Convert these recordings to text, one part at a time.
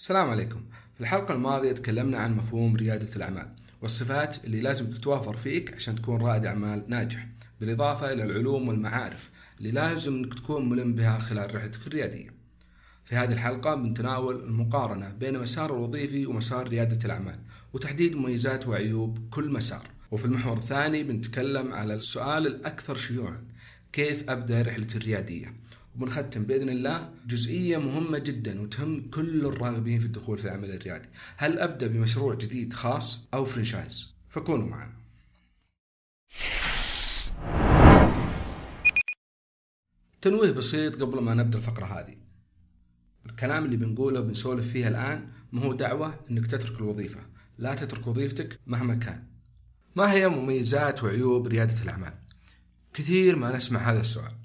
السلام عليكم. في الحلقة الماضية تكلمنا عن مفهوم ريادة الأعمال والصفات اللي لازم تتوافر فيك عشان تكون رائد أعمال ناجح بالإضافة إلى العلوم والمعارف اللي لازم إنك تكون ملم بها خلال رحلتك الريادية. في هذه الحلقة بنتناول المقارنة بين المسار الوظيفي ومسار ريادة الأعمال وتحديد مميزات وعيوب كل مسار. وفي المحور الثاني بنتكلم على السؤال الأكثر شيوعا كيف أبدأ رحلتي الريادية؟ وبنختم بإذن الله جزئية مهمة جدا وتهم كل الراغبين في الدخول في العمل الريادي، هل أبدأ بمشروع جديد خاص أو فرنشايز؟ فكونوا معنا. تنويه بسيط قبل ما نبدأ الفقرة هذه. الكلام اللي بنقوله وبنسولف فيه الآن ما هو دعوة إنك تترك الوظيفة، لا تترك وظيفتك مهما كان. ما هي مميزات وعيوب ريادة الأعمال؟ كثير ما نسمع هذا السؤال.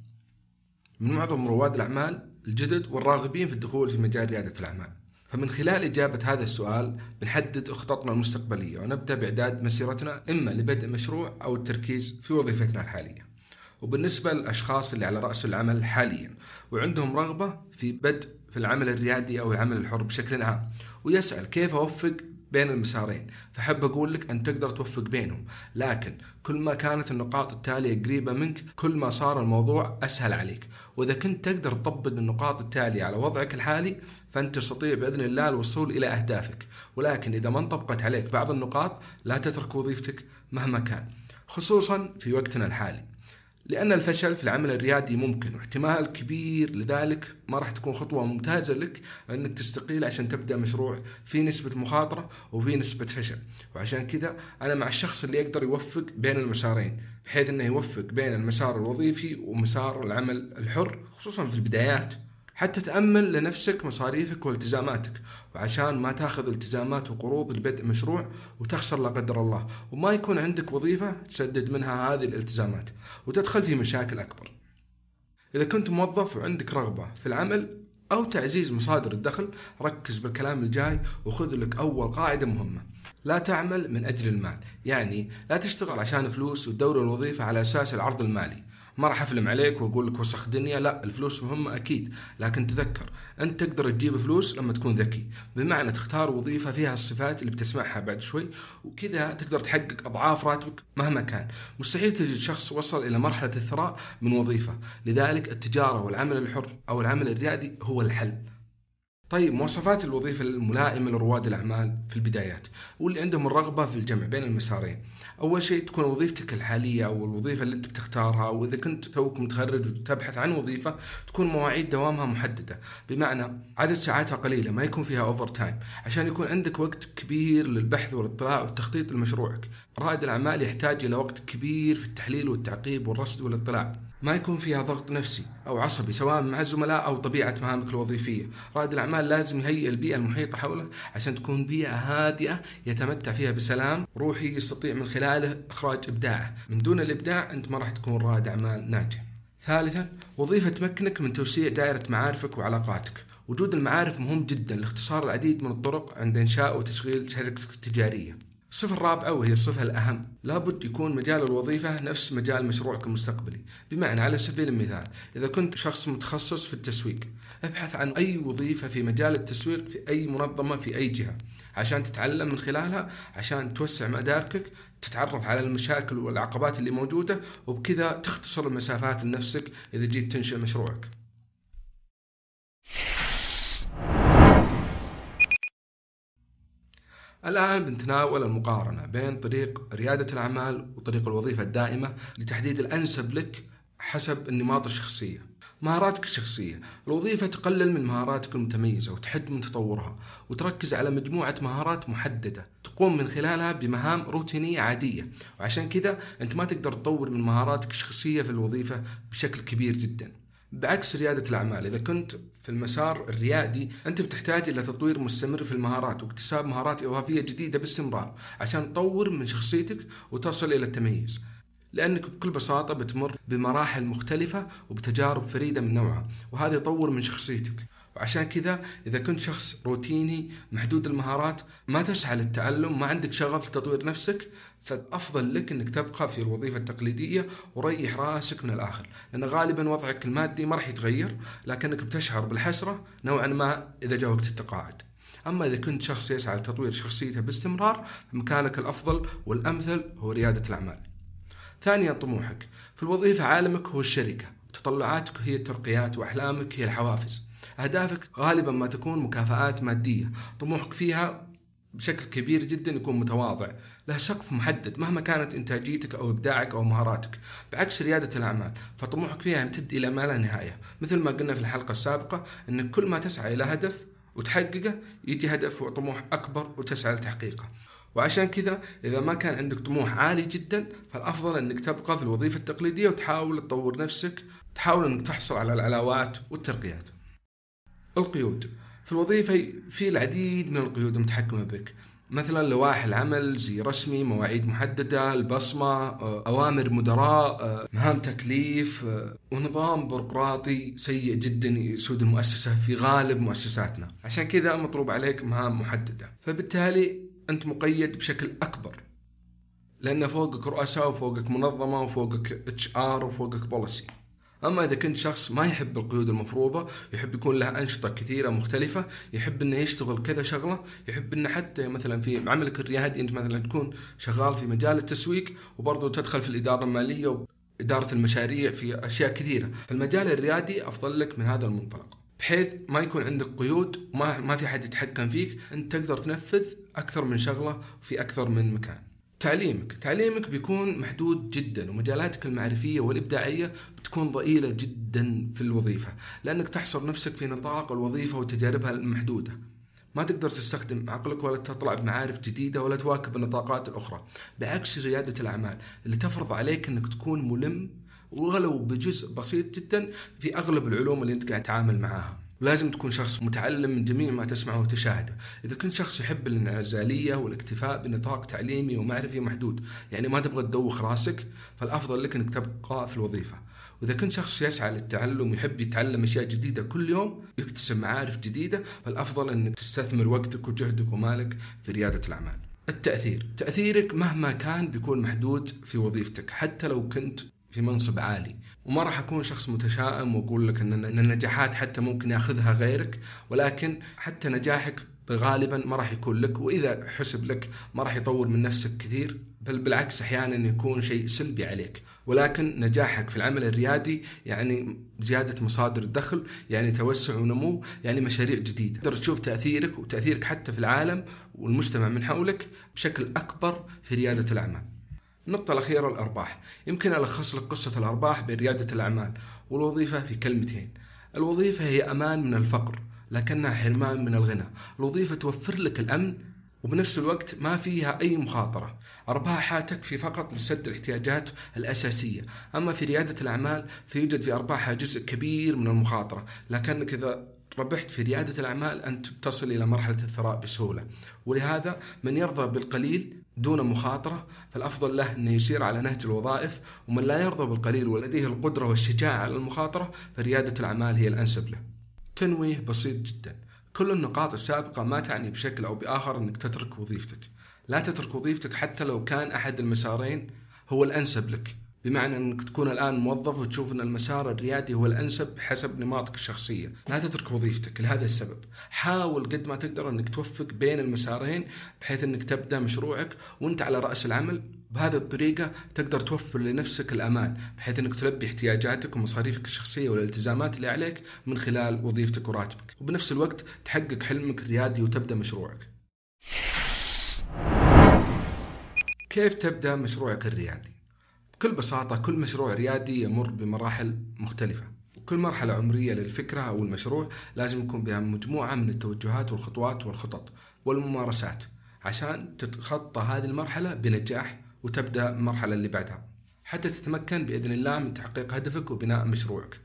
من معظم رواد الأعمال الجدد والراغبين في الدخول في مجال ريادة الأعمال. فمن خلال إجابة هذا السؤال بنحدد خططنا المستقبلية ونبدأ بإعداد مسيرتنا إما لبدء مشروع أو التركيز في وظيفتنا الحالية. وبالنسبة للأشخاص اللي على رأس العمل حاليا وعندهم رغبة في بدء في العمل الريادي أو العمل الحر بشكل عام ويسأل كيف أوفق بين المسارين. فحب أقول لك أن تقدر توفق بينهم. لكن كل ما كانت النقاط التالية قريبة منك كل ما صار الموضوع أسهل عليك. وإذا كنت تقدر تطبق النقاط التالية على وضعك الحالي فأنت تستطيع بإذن الله الوصول إلى أهدافك. ولكن إذا ما انطبقت عليك بعض النقاط لا تترك وظيفتك مهما كان خصوصا في وقتنا الحالي. لأن الفشل في العمل الريادي ممكن واحتمال كبير لذلك ما راح تكون خطوة ممتازة لك أنك تستقيل عشان تبدأ مشروع في نسبة مخاطرة وفي نسبة فشل. وعشان كذا أنا مع الشخص اللي يقدر يوفق بين المسارين بحيث أنه يوفق بين المسار الوظيفي ومسار العمل الحر خصوصا في البدايات. حتى تأمن لنفسك مصاريفك والتزاماتك. وعشان ما تاخذ التزامات وقروض لبدء مشروع وتخسر لا قدر الله. وما يكون عندك وظيفة تسدد منها هذه الالتزامات وتدخل في مشاكل أكبر. إذا كنت موظف وعندك رغبة في العمل أو تعزيز مصادر الدخل ركز بالكلام الجاي وخذ لك أول قاعدة مهمة. لا تعمل من أجل المال. يعني لا تشتغل عشان فلوس وتدور الوظيفة على أساس العرض المالي. ما راح أفلم عليك وأقول لك وسخ دنيا لا الفلوس مهمه أكيد لكن تذكر أنت تقدر تجيب فلوس لما تكون ذكي. بمعنى تختار وظيفة فيها الصفات اللي بتسمعها بعد شوي وكذا تقدر تحقق أضعاف راتبك مهما كان. مستحيل تجد شخص وصل إلى مرحلة الثراء من وظيفة. لذلك التجارة والعمل الحر أو العمل الريادي هو الحل. طيب مواصفات الوظيفة الملائمة لرواد الأعمال في البدايات. واللي عندهم الرغبة في الجمع بين المسارين. أول شيء تكون وظيفتك الحالية أو الوظيفة اللي أنت بتختارها وإذا كنت توك متخرج وتبحث عن وظيفة تكون مواعيد دوامها محددة. بمعنى عدد ساعاتها قليلة ما يكون فيها أوفر تايم عشان يكون عندك وقت كبير للبحث والاطلاع والتخطيط لمشروعك. رائد الأعمال يحتاج إلى وقت كبير في التحليل والتعقيب والرصد والاطلاع. ما يكون فيها ضغط نفسي أو عصبي سواء مع الزملاء أو طبيعة مهامك الوظيفية. رائد الأعمال لازم يهيئ البيئة المحيطة حوله عشان تكون بيئة هادئة يتمتع فيها بسلام روحي يستطيع من خلاله إخراج إبداعه. من دون الإبداع أنت ما راح تكون رائد أعمال ناجح. ثالثا وظيفة تمكنك من توسيع دائرة معارفك وعلاقاتك. وجود المعارف مهم جدا لاختصار العديد من الطرق عند إنشاء وتشغيل شركتك التجارية. الصفة الرابعة وهي الصفة الأهم. لابد يكون مجال الوظيفة نفس مجال مشروعك المستقبلي. بمعنى على سبيل المثال إذا كنت شخص متخصص في التسويق أبحث عن أي وظيفة في مجال التسويق في أي منظمة في أي جهة. عشان تتعلم من خلالها عشان توسع مداركك تتعرف على المشاكل والعقبات اللي موجودة وبكذا تختصر المسافات لنفسك إذا جيت تنشئ مشروعك. الآن بنتناول المقارنة بين طريق ريادة الأعمال وطريق الوظيفة الدائمة لتحديد الأنسب لك حسب النماط الشخصية. مهاراتك الشخصية. الوظيفة تقلل من مهاراتك المتميزة وتحد من تطورها وتركز على مجموعة مهارات محددة تقوم من خلالها بمهام روتينية عادية. وعشان كذا أنت ما تقدر تطور من مهاراتك الشخصية في الوظيفة بشكل كبير جداً. بعكس ريادة الأعمال إذا كنت في المسار الريادي أنت بتحتاج إلى تطوير مستمر في المهارات واكتساب مهارات إضافية جديدة باستمرار عشان تطور من شخصيتك وتصل إلى التميز. لأنك بكل بساطة بتمر بمراحل مختلفة وبتجارب فريدة من نوعها وهذا يطور من شخصيتك. وعشان كذا إذا كنت شخص روتيني محدود المهارات ما تسعى للتعلم ما عندك شغف لتطوير نفسك فالأفضل لك أنك تبقى في الوظيفة التقليدية وريح راسك من الآخر. لأن غالبا وضعك المادي ما راح يتغير لكنك بتشعر بالحسرة نوعا ما إذا جاء وقت التقاعد. أما إذا كنت شخص يسعى لتطوير شخصيته باستمرار فمكانك الأفضل والأمثل هو ريادة الأعمال. ثانيا طموحك. في الوظيفة عالمك هو الشركة تطلعاتك هي الترقيات وأحلامك هي الحوافز. أهدافك غالبا ما تكون مكافآت مادية. طموحك فيها بشكل كبير جدا يكون متواضع. له سقف محدد مهما كانت إنتاجيتك أو إبداعك أو مهاراتك. بعكس ريادة الأعمال فطموحك فيها يمتد إلى ما لا نهاية. مثل ما قلنا في الحلقة السابقة أن كل ما تسعى إلى هدف وتحققه يجي هدف وطموح أكبر وتسعى لتحقيقه. وعشان كذا إذا ما كان عندك طموح عالي جدا فالأفضل أنك تبقى في الوظيفة التقليدية وتحاول تطور نفسك تحاول أنك تحصل على العلاوات والترقيات. القيود. في الوظيفة في العديد من القيود المتحكمة بك. مثلا لوائح العمل زي رسمي مواعيد محددة البصمة أوامر مدراء مهام تكليف ونظام بيروقراطي سيء جدا يسود المؤسسة في غالب مؤسساتنا. عشان كذا مطلوب عليك مهام محددة. فبالتالي أنت مقيد بشكل أكبر. لأن فوقك رؤساء وفوقك منظمة وفوقك HR وفوقك policy أما إذا كنت شخص ما يحب القيود المفروضة يحب يكون له أنشطة كثيرة مختلفة يحب إنه يشتغل كذا شغلة يحب إنه حتى مثلا في عملك الريادي أنت مثلا تكون شغال في مجال التسويق وبرضه تدخل في الإدارة المالية وإدارة المشاريع في أشياء كثيرة. فالمجال الريادي أفضل لك من هذا المنطلق. بحيث ما يكون عندك قيود ما ما في حد يتحكم فيك أنت تقدر تنفذ أكثر من شغلة في أكثر من مكان. تعليمك. تعليمك بيكون محدود جدا ومجالاتك المعرفية والإبداعية بتكون ضئيلة جدا في الوظيفة لأنك تحصر نفسك في نطاق الوظيفة وتجاربها المحدودة. ما تقدر تستخدم عقلك ولا تطلع بمعارف جديدة ولا تواكب النطاقات الأخرى. بعكس ريادة الأعمال اللي تفرض عليك أنك تكون ملم ولو بجزء بسيط جدا في أغلب العلوم اللي أنت قاعد تتعامل معاها. ولازم تكون شخص متعلم من جميع ما تسمعه وتشاهده. إذا كنت شخص يحب الإنعزالية والاكتفاء بنطاق تعليمي ومعرفي محدود يعني ما تبغى تدوخ راسك فالأفضل لك أنك تبقى في الوظيفة. وإذا كنت شخص يسعى للتعلم ويحب يتعلم أشياء جديدة كل يوم ويكتسب معارف جديدة فالأفضل أنك تستثمر وقتك وجهدك ومالك في ريادة الأعمال. التأثير. تأثيرك مهما كان بيكون محدود في وظيفتك حتى لو كنت في منصب عالي. وما راح أكون شخص متشائم وأقول لك ان النجاحات حتى ممكن يأخذها غيرك ولكن حتى نجاحك غالبا ما راح يكون لك وإذا حسب لك ما راح يطور من نفسك كثير بل بالعكس أحيانا يكون شيء سلبي عليك. ولكن نجاحك في العمل الريادي يعني زيادة مصادر الدخل يعني توسع ونمو يعني مشاريع جديدة. تقدر تشوف تأثيرك وتأثيرك حتى في العالم والمجتمع من حولك بشكل أكبر في ريادة الأعمال. النقطة الأخيرة الأرباح يمكن ألخص لك قصة الأرباح بين ريادة الأعمال والوظيفة في كلمتين. الوظيفة هي أمان من الفقر لكنها حرمان من الغنى. الوظيفة توفر لك الأمن وبنفس الوقت ما فيها أي مخاطرة. أرباحها تكفي فقط لسد الاحتياجات الأساسية. أما في ريادة الأعمال فيوجد في أرباحها جزء كبير من المخاطرة. لكنك إذا ربحت في ريادة الأعمال أنت تصل إلى مرحلة الثراء بسهولة. ولهذا من يرضى بالقليل دون مخاطرة فالأفضل له أنه يسير على نهج الوظائف ومن لا يرضى بالقليل ولديه القدرة والشجاعة على المخاطرة فريادة الأعمال هي الأنسب له. تنويه بسيط جدا. كل النقاط السابقة ما تعني بشكل أو بآخر أنك تترك وظيفتك. لا تترك وظيفتك حتى لو كان أحد المسارين هو الأنسب لك. بمعنى إنك تكون الآن موظف وتشوف إن المسار الريادي هو الأنسب حسب نماطك الشخصية، لا تترك وظيفتك لهذا السبب، حاول قد ما تقدر إنك توفق بين المسارين بحيث إنك تبدأ مشروعك وأنت على رأس العمل، بهذه الطريقة تقدر توفر لنفسك الأمان بحيث أنك تلبي احتياجاتك ومصاريفك الشخصية والالتزامات اللي عليك من خلال وظيفتك وراتبك. وبنفس الوقت تحقق حلمك الريادي وتبدأ مشروعك. كيف تبدأ مشروعك الريادي؟ بكل بساطة كل مشروع ريادي يمر بمراحل مختلفة. وكل مرحلة عمرية للفكرة أو المشروع لازم يكون بها مجموعة من التوجهات والخطوات والخطط والممارسات عشان تتخطى هذه المرحلة بنجاح وتبدأ المرحلة اللي بعدها. حتى تتمكن بإذن الله من تحقيق هدفك وبناء مشروعك.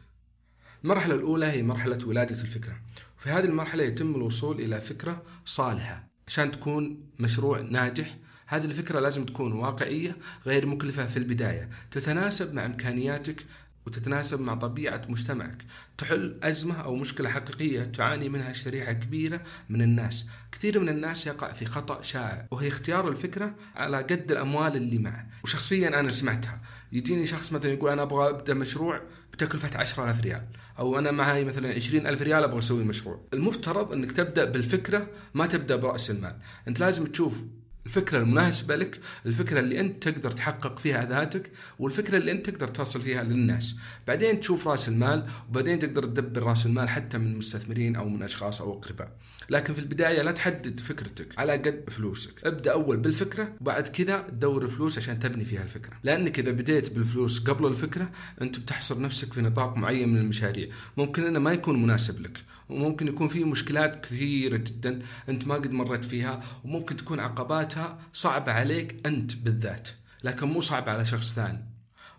المرحلة الأولى هي مرحلة ولادة الفكرة. وفي هذه المرحلة يتم الوصول إلى فكرة صالحة عشان تكون مشروع ناجح هذه الفكرة لازم تكون واقعية غير مكلفة في البداية. تتناسب مع إمكانياتك وتتناسب مع طبيعة مجتمعك. تحل أزمة أو مشكلة حقيقية تعاني منها شريحة كبيرة من الناس. كثير من الناس يقع في خطأ شائع وهي اختيار الفكرة على قد الأموال اللي معه. وشخصيا أنا سمعتها. يجيني شخص مثلا يقول أنا أبغى أبدأ مشروع بتكلفة 10000 ريال أو أنا معي مثلا 20000 ريال أبغى أسوي مشروع. المفترض أنك تبدأ بالفكرة ما تبدأ برأس المال. أنت لازم تشوف الفكرة المناسبة لك الفكرة اللي أنت تقدر تحقق فيها ذاتك والفكرة اللي أنت تقدر تصل فيها للناس. بعدين تشوف رأس المال وبعدين تقدر تدبر رأس المال حتى من مستثمرين أو من أشخاص أو أقرباء. لكن في البداية لا تحدد فكرتك على قد فلوسك. ابدأ أول بالفكرة وبعد كذا دور فلوس عشان تبني فيها الفكرة. لأنك إذا بديت بالفلوس قبل الفكرة أنت بتحصر نفسك في نطاق معين من المشاريع. ممكن أنه ما يكون مناسب لك. وممكن يكون في مشكلات كثيرة جدا أنت ما قد مريت فيها وممكن تكون عقباتها صعبة عليك أنت بالذات لكن مو صعبة على شخص ثاني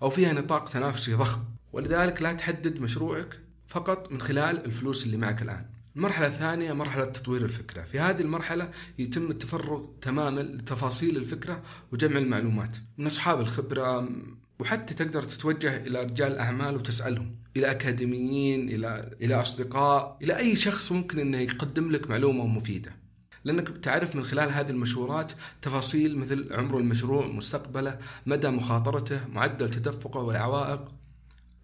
أو فيها نطاق تنافسي ضخم. ولذلك لا تحدد مشروعك فقط من خلال الفلوس اللي معك الآن. المرحلة الثانية مرحلة تطوير الفكرة. في هذه المرحلة يتم التفرغ تماما لتفاصيل الفكرة وجمع المعلومات من أصحاب الخبرة وحتى تقدر تتوجه إلى رجال أعمال وتسألهم إلى أكاديميين إلى إلى أصدقاء إلى أي شخص ممكن أنه يقدم لك معلومة مفيدة. لأنك بتعرف من خلال هذه المشورات تفاصيل مثل عمر المشروع مستقبله مدى مخاطرته معدل تدفقه والعوائق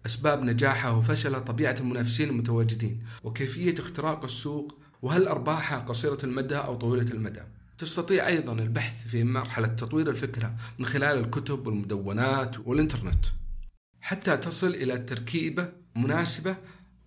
أسباب نجاحه وفشله طبيعة المنافسين المتواجدين وكيفية اختراق السوق وهل أرباحها قصيرة المدى أو طويلة المدى. تستطيع أيضا البحث في مرحلة تطوير الفكرة من خلال الكتب والمدونات والإنترنت حتى تصل إلى تركيبة مناسبة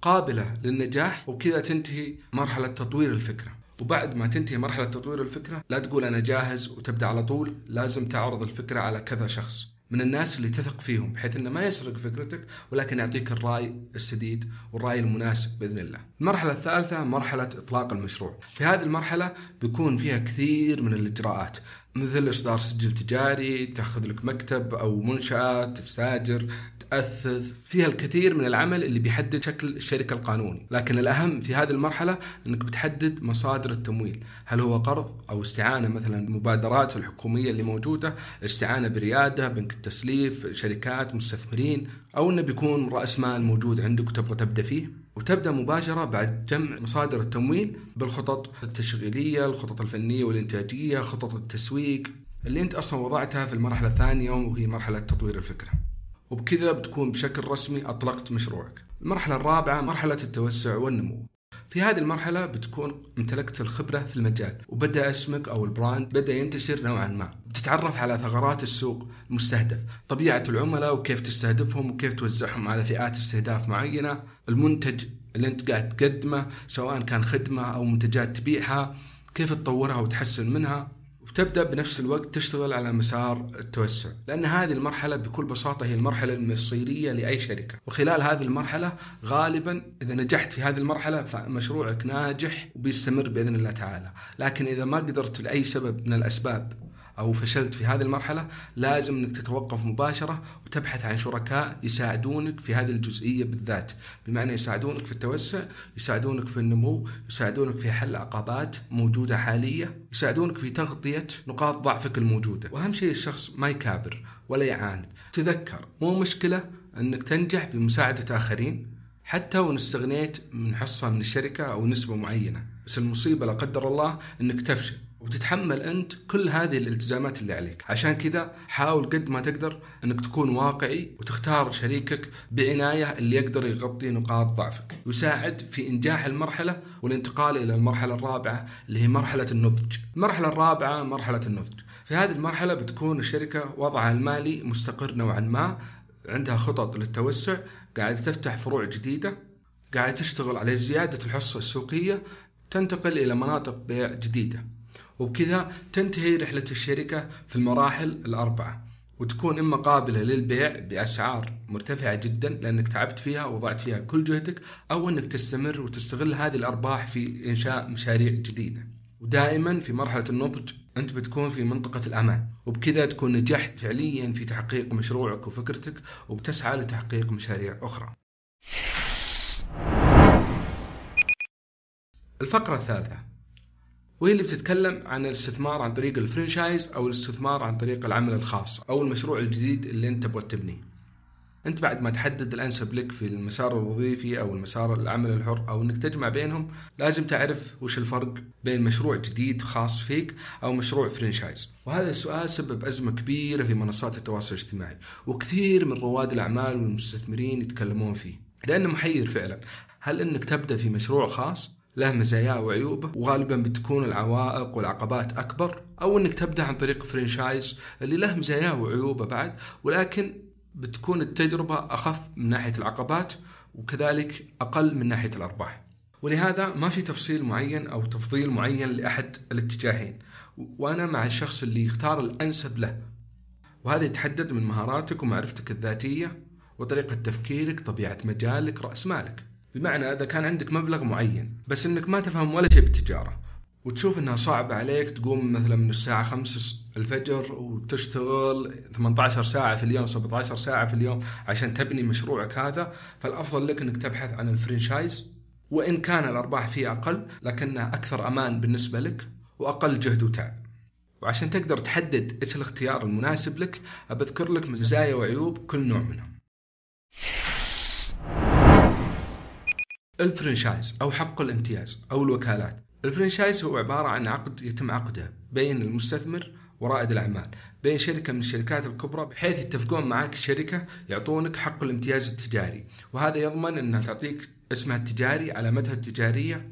قابلة للنجاح وكذا تنتهي مرحلة تطوير الفكرة. وبعد ما تنتهي مرحلة تطوير الفكرة لا تقول أنا جاهز وتبدأ على طول لازم تعرض الفكرة على كذا شخص. من الناس اللي تثق فيهم بحيث إنه ما يسرق فكرتك ولكن يعطيك الرأي السديد والرأي المناسب بإذن الله. المرحلة الثالثة مرحلة إطلاق المشروع. في هذه المرحلة بيكون فيها كثير من الإجراءات مثل إصدار سجل تجاري، تأخذ لك مكتب أو منشأة، تستأجر، فيها الكثير من العمل اللي بيحدد شكل الشركة القانوني. لكن الأهم في هذه المرحلة أنك بتحدد مصادر التمويل. هل هو قرض أو استعانة مثلا المبادرات الحكومية اللي موجودة استعانة بريادة بنك التسليف شركات مستثمرين أو أنه بيكون رأس مال موجود عندك وتبغى تبدأ فيه؟ وتبدأ مباشرة بعد جمع مصادر التمويل بالخطط التشغيلية، الخطط الفنية والإنتاجية، خطط التسويق اللي أنت أصلا وضعتها في المرحلة الثانية وهي مرحلة تطوير الفكرة. وبكذا بتكون بشكل رسمي أطلقت مشروعك. المرحلة الرابعة مرحلة التوسع والنمو. في هذه المرحلة بتكون امتلكت الخبرة في المجال وبدأ اسمك أو البراند بدأ ينتشر نوعا ما. بتتعرف على ثغرات السوق المستهدف طبيعة العملاء وكيف تستهدفهم وكيف توزعهم على فئات استهداف معينة. المنتج اللي أنت قاعد تقدمه سواء كان خدمة أو منتجات تبيعها كيف تطورها وتحسن منها. وتبدأ بنفس الوقت تشتغل على مسار التوسع لأن هذه المرحلة بكل بساطة هي المرحلة المصيرية لأي شركة. وخلال هذه المرحلة غالبا إذا نجحت في هذه المرحلة فمشروعك ناجح وبيستمر بإذن الله تعالى. لكن إذا ما قدرت لأي سبب من الأسباب أو فشلت في هذه المرحلة لازم إنك تتوقف مباشرة وتبحث عن شركاء يساعدونك في هذه الجزئية بالذات. بمعنى يساعدونك في التوسع يساعدونك في النمو يساعدونك في حل عقبات موجودة حاليه يساعدونك في تغطية نقاط ضعفك الموجودة. وأهم شيء الشخص ما يكابر ولا يعاند. تذكر مو مشكلة إنك تنجح بمساعدة آخرين حتى وإن استغنيت من حصة من الشركة أو نسبة معينة. بس المصيبة لا قدر الله إنك تفشل. وتتحمل أنت كل هذه الالتزامات اللي عليك. عشان كذا حاول قد ما تقدر إنك تكون واقعي وتختار شريكك بعناية اللي يقدر يغطي نقاط ضعفك. ويساعد في إنجاح المرحلة والانتقال إلى المرحلة الرابعة اللي هي مرحلة النضج. المرحلة الرابعة مرحلة النضج. في هذه المرحلة بتكون الشركة وضعها المالي مستقر نوعا ما عندها خطط للتوسع قاعدة تفتح فروع جديدة قاعدة تشتغل على زيادة الحصة السوقية تنتقل إلى مناطق بيع جديدة. وبكذا تنتهي رحلة الشركة في المراحل الأربعة وتكون إما قابلة للبيع بأسعار مرتفعة جدا لأنك تعبت فيها وضعت فيها كل جهدك أو أنك تستمر وتستغل هذه الأرباح في إنشاء مشاريع جديدة. ودائما في مرحلة النضج أنت بتكون في منطقة الأمان وبكذا تكون نجحت فعليا في تحقيق مشروعك وفكرتك وبتسعى لتحقيق مشاريع أخرى. الفقرة الثالثة. وهي اللي بتتكلم عن الاستثمار عن طريق الفرنشايز أو الاستثمار عن طريق العمل الخاص أو المشروع الجديد اللي أنت تبغى تبنيه. أنت بعد ما تحدد الانسب لك في المسار الوظيفي أو المسار العمل الحر أو إنك تجمع بينهم لازم تعرف وش الفرق بين مشروع جديد خاص فيك أو مشروع فرنشايز. وهذا السؤال سبب أزمة كبيرة في منصات التواصل الاجتماعي وكثير من رواد الأعمال والمستثمرين يتكلمون فيه. لأنه محير فعلا. هل إنك تبدأ في مشروع خاص؟ له مزاياه وعيوبه وغالبا بتكون العوائق والعقبات أكبر أو إنك تبدأ عن طريق فرنشايز اللي له مزاياه وعيوبه بعد ولكن بتكون التجربة أخف من ناحية العقبات وكذلك أقل من ناحية الأرباح. ولهذا ما في تفصيل معين أو تفضيل معين لأحد الاتجاهين وأنا مع الشخص اللي يختار الأنسب له. وهذا يتحدد من مهاراتك ومعرفتك الذاتية وطريقة تفكيرك طبيعة مجالك رأس مالك. بمعنى إذا كان عندك مبلغ معين بس إنك ما تفهم ولا شيء بالتجارة وتشوف إنها صعبة عليك تقوم مثلا من الساعة 5 الفجر وتشتغل 18 ساعة في اليوم 17 ساعة في اليوم عشان تبني مشروعك هذا فالأفضل لك إنك تبحث عن الفرنشايز وإن كان الأرباح فيه أقل لكنها أكثر أمان بالنسبة لك وأقل جهد وتعب. وعشان تقدر تحدد إيش الاختيار المناسب لك بذكر لك مزايا وعيوب كل نوع منهم. الفرنشايز أو حق الامتياز أو الوكالات. الفرنشايز هو عبارة عن عقد يتم عقده بين المستثمر ورائد الأعمال بين شركة من الشركات الكبرى بحيث يتفقون معك الشركة يعطونك حق الامتياز التجاري. وهذا يضمن أنها تعطيك اسمها التجاري علامتها التجارية.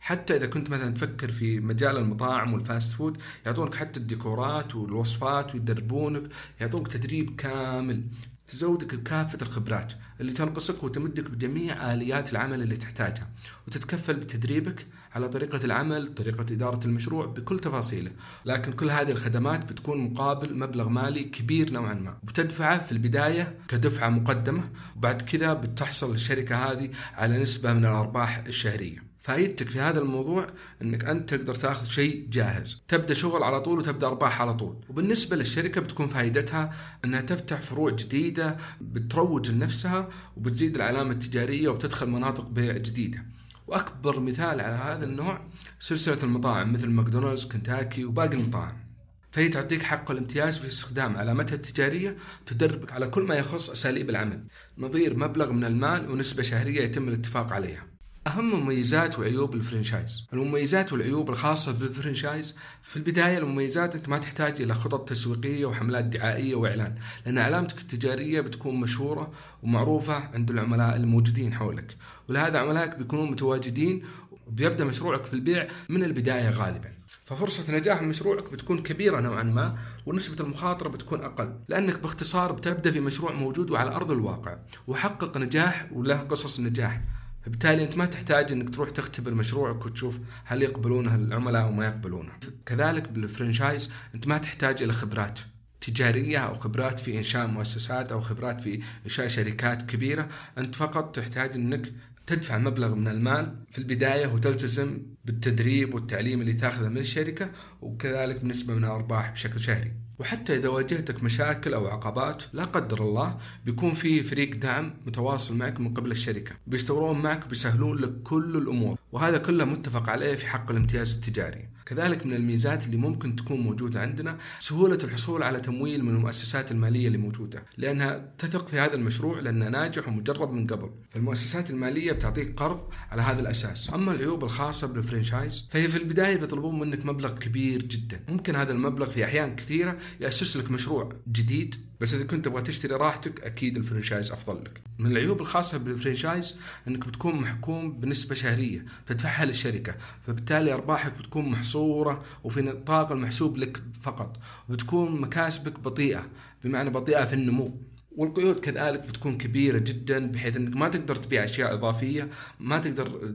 حتى إذا كنت مثلا تفكر في مجال المطاعم وال fast food يعطونك حتى الديكورات والوصفات ويدربونك يعطونك تدريب كامل. تزودك بكافة الخبرات اللي تنقصك وتمدك بجميع آليات العمل اللي تحتاجها وتتكفل بتدريبك على طريقة العمل طريقة إدارة المشروع بكل تفاصيله. لكن كل هذه الخدمات بتكون مقابل مبلغ مالي كبير نوعا ما. بتدفعه في البداية كدفعة مقدمة وبعد كذا بتحصل الشركة هذه على نسبة من الأرباح الشهرية. فائدتك في هذا الموضوع إنك أنت تقدر تاخذ شيء جاهز. تبدأ شغل على طول وتبدأ أرباح على طول. وبالنسبة للشركة بتكون فائدتها إنها تفتح فروع جديدة بتروج لنفسها وبتزيد العلامة التجارية وبتدخل مناطق بيع جديدة. وأكبر مثال على هذا النوع سلسلة المطاعم مثل ماكدونالدز كنتاكي وباقي المطاعم. فهي تعطيك حق الامتياز في استخدام علامتها التجارية تدربك على كل ما يخص أساليب العمل. نظير مبلغ من المال ونسبة شهرية يتم الاتفاق عليها. أهم مميزات وعيوب ال franchise. المميزات والعيوب الخاصة بال franchise في البداية المميزات أنت ما تحتاج إلى خطط تسويقية وحملات دعائية وإعلان لأن علامتك التجارية بتكون مشهورة ومعروفة عند العملاء الموجودين حولك. ولهذا عملائك بيكونون متواجدين وبيبدأ مشروعك في البيع من البداية غالبا. ففرصة نجاح مشروعك بتكون كبيرة نوعا ما ونسبة المخاطرة بتكون أقل لأنك باختصار بتبدأ في مشروع موجود وعلى أرض الواقع. وحقق نجاح وله قصص نجاح بالتالي أنت ما تحتاج إنك تروح تختبر مشروعك وتشوف هل يقبلونه العملاء أو ما يقبلونه. كذلك بالفرنشايز أنت ما تحتاج إلى خبرات تجارية أو خبرات في إنشاء مؤسسات أو خبرات في إنشاء شركات كبيرة أنت فقط تحتاج أنك تدفع مبلغ من المال في البداية وتلتزم بالتدريب والتعليم اللي تاخذه من الشركة وكذلك بنسبة من الأرباح بشكل شهري وحتى إذا واجهتك مشاكل أو عقبات لا قدر الله بيكون في فريق دعم متواصل معك من قبل الشركة. بيشتغلون معك وبيسهلون لك كل الأمور. وهذا كله متفق عليه في حق الامتياز التجاري. كذلك من الميزات اللي ممكن تكون موجودة عندنا سهولة الحصول على تمويل من المؤسسات المالية اللي موجودة لأنها تثق في هذا المشروع لأنه ناجح ومجرب من قبل. فالمؤسسات المالية بتعطيك قرض على هذا الأساس. أما العيوب الخاصة بالفرنشايز فهي في البداية بيطلبون منك مبلغ كبير جدا. ممكن هذا المبلغ في أحيان كثيرة يأسس لك مشروع جديد بس إذا كنت تبغى تشتري راحتك أكيد الفرنشايز أفضل لك. من العيوب الخاصة بالفرنشايز إنك بتكون محكوم بنسبة شهرية تدفعها للشركه، فبالتالي أرباحك بتكون محصورة وفي نطاق المحسوب لك فقط، وبتكون مكاسبك بطيئة، بمعنى بطيئة في النمو. والقيود كذلك بتكون كبيرة جدا بحيث إنك ما تقدر تبيع أشياء إضافية، ما تقدر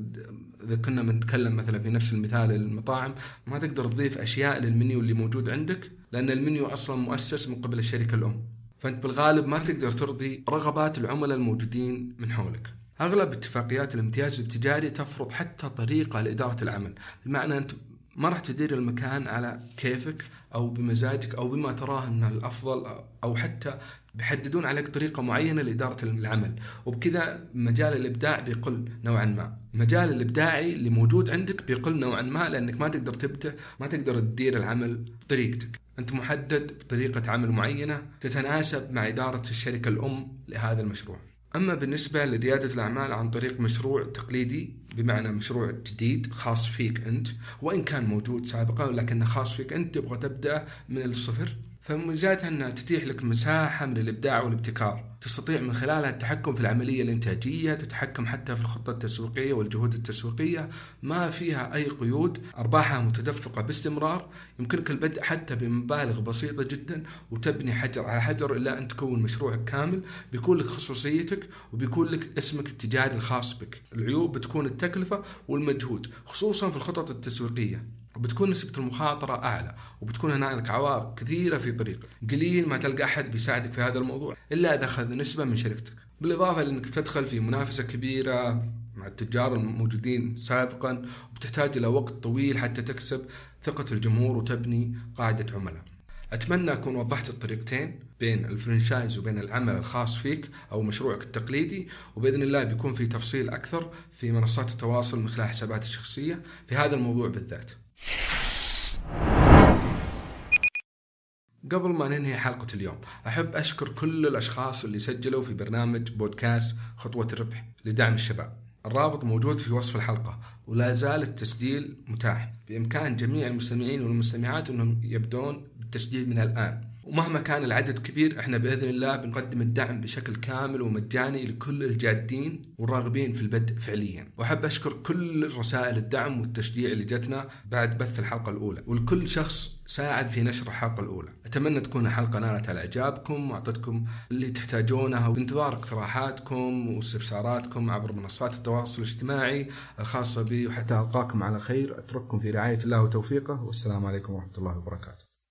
إذا كنا بنتكلم مثلا في نفس المثال المطاعم، ما تقدر تضيف أشياء للمنيو اللي موجود عندك لأن المنيو أصلا مؤسس من قبل الشركة الأم. فأنت بالغالب ما تقدر ترضي رغبات العملاء الموجودين من حولك. أغلب اتفاقيات الامتياز التجاري تفرض حتى طريقة لإدارة العمل، بمعنى أنت ما راح تدير المكان على كيفك أو بمزاجك أو بما تراه إنه الأفضل أو حتى بيحددون عليك طريقة معينة لإدارة العمل وبكذا مجال الإبداع بيقل نوعا ما المجال الإبداعي اللي موجود عندك بيقل نوعا ما لأنك ما تقدر تبدع ما تقدر تدير العمل بطريقتك أنت محدد بطريقة عمل معينة تتناسب مع إدارة الشركة الأم لهذا المشروع. أما بالنسبة لريادة الأعمال عن طريق مشروع تقليدي بمعنى مشروع جديد خاص فيك أنت وإن كان موجود سابقا ولكنه خاص فيك أنت تبغى تبدأ من الصفر فمميزاتها أنها تتيح لك مساحة من الإبداع والابتكار. تستطيع من خلالها التحكم في العملية الإنتاجية تتحكم حتى في الخطة التسويقية والجهود التسويقية. ما فيها أي قيود أرباحها متدفقة باستمرار. يمكنك البدء حتى بمبالغ بسيطة جدا وتبني حجر على حجر إلا أن تكون مشروعك كامل. بيكون لك خصوصيتك وبيكون لك اسمك التجاري الخاص بك. العيوب بتكون التكلفة والمجهود خصوصا في الخطط التسويقية. وبتكون نسبة المخاطرة أعلى وبتكون هنالك عوائق كثيرة في طريقك قليل ما تلقى أحد بيساعدك في هذا الموضوع إلا إذا أخذ نسبة من شركتك. بالإضافة لأنك تدخل في منافسة كبيرة مع التجار الموجودين سابقا وبتحتاج إلى وقت طويل حتى تكسب ثقة الجمهور وتبني قاعدة عملاء. أتمنى أكون وضحت الطريقتين بين الفرنشايز وبين العمل الخاص فيك أو مشروعك التقليدي وبإذن الله بيكون في تفصيل أكثر في منصات التواصل من خلال حساباتي الشخصية في هذا الموضوع بالذات. قبل ما ننهي حلقة اليوم أحب أشكر كل الأشخاص اللي سجلوا في برنامج بودكاست خطوة الربح لدعم الشباب. الرابط موجود في وصف الحلقة ولا زال التسجيل متاح. بإمكان جميع المستمعين والمستمعات أنهم يبدون بالتسجيل من الآن. ومهما كان العدد كبير إحنا بإذن الله بنقدم الدعم بشكل كامل ومجاني لكل الجادين والراغبين في البدء فعليا. وأحب أشكر كل رسائل الدعم والتشجيع اللي جتنا بعد بث الحلقة الأولى. ولكل شخص ساعد في نشر الحلقة الأولى. أتمنى تكون الحلقة نالت على إعجابكم وأعطتكم اللي تحتاجونه وبانتظار اقتراحاتكم واستفساراتكم عبر منصات التواصل الاجتماعي الخاصة بي وحتى ألقاكم على خير. أترككم في رعاية الله وتوفيقه. والسلام عليكم ورحمة الله وبركاته.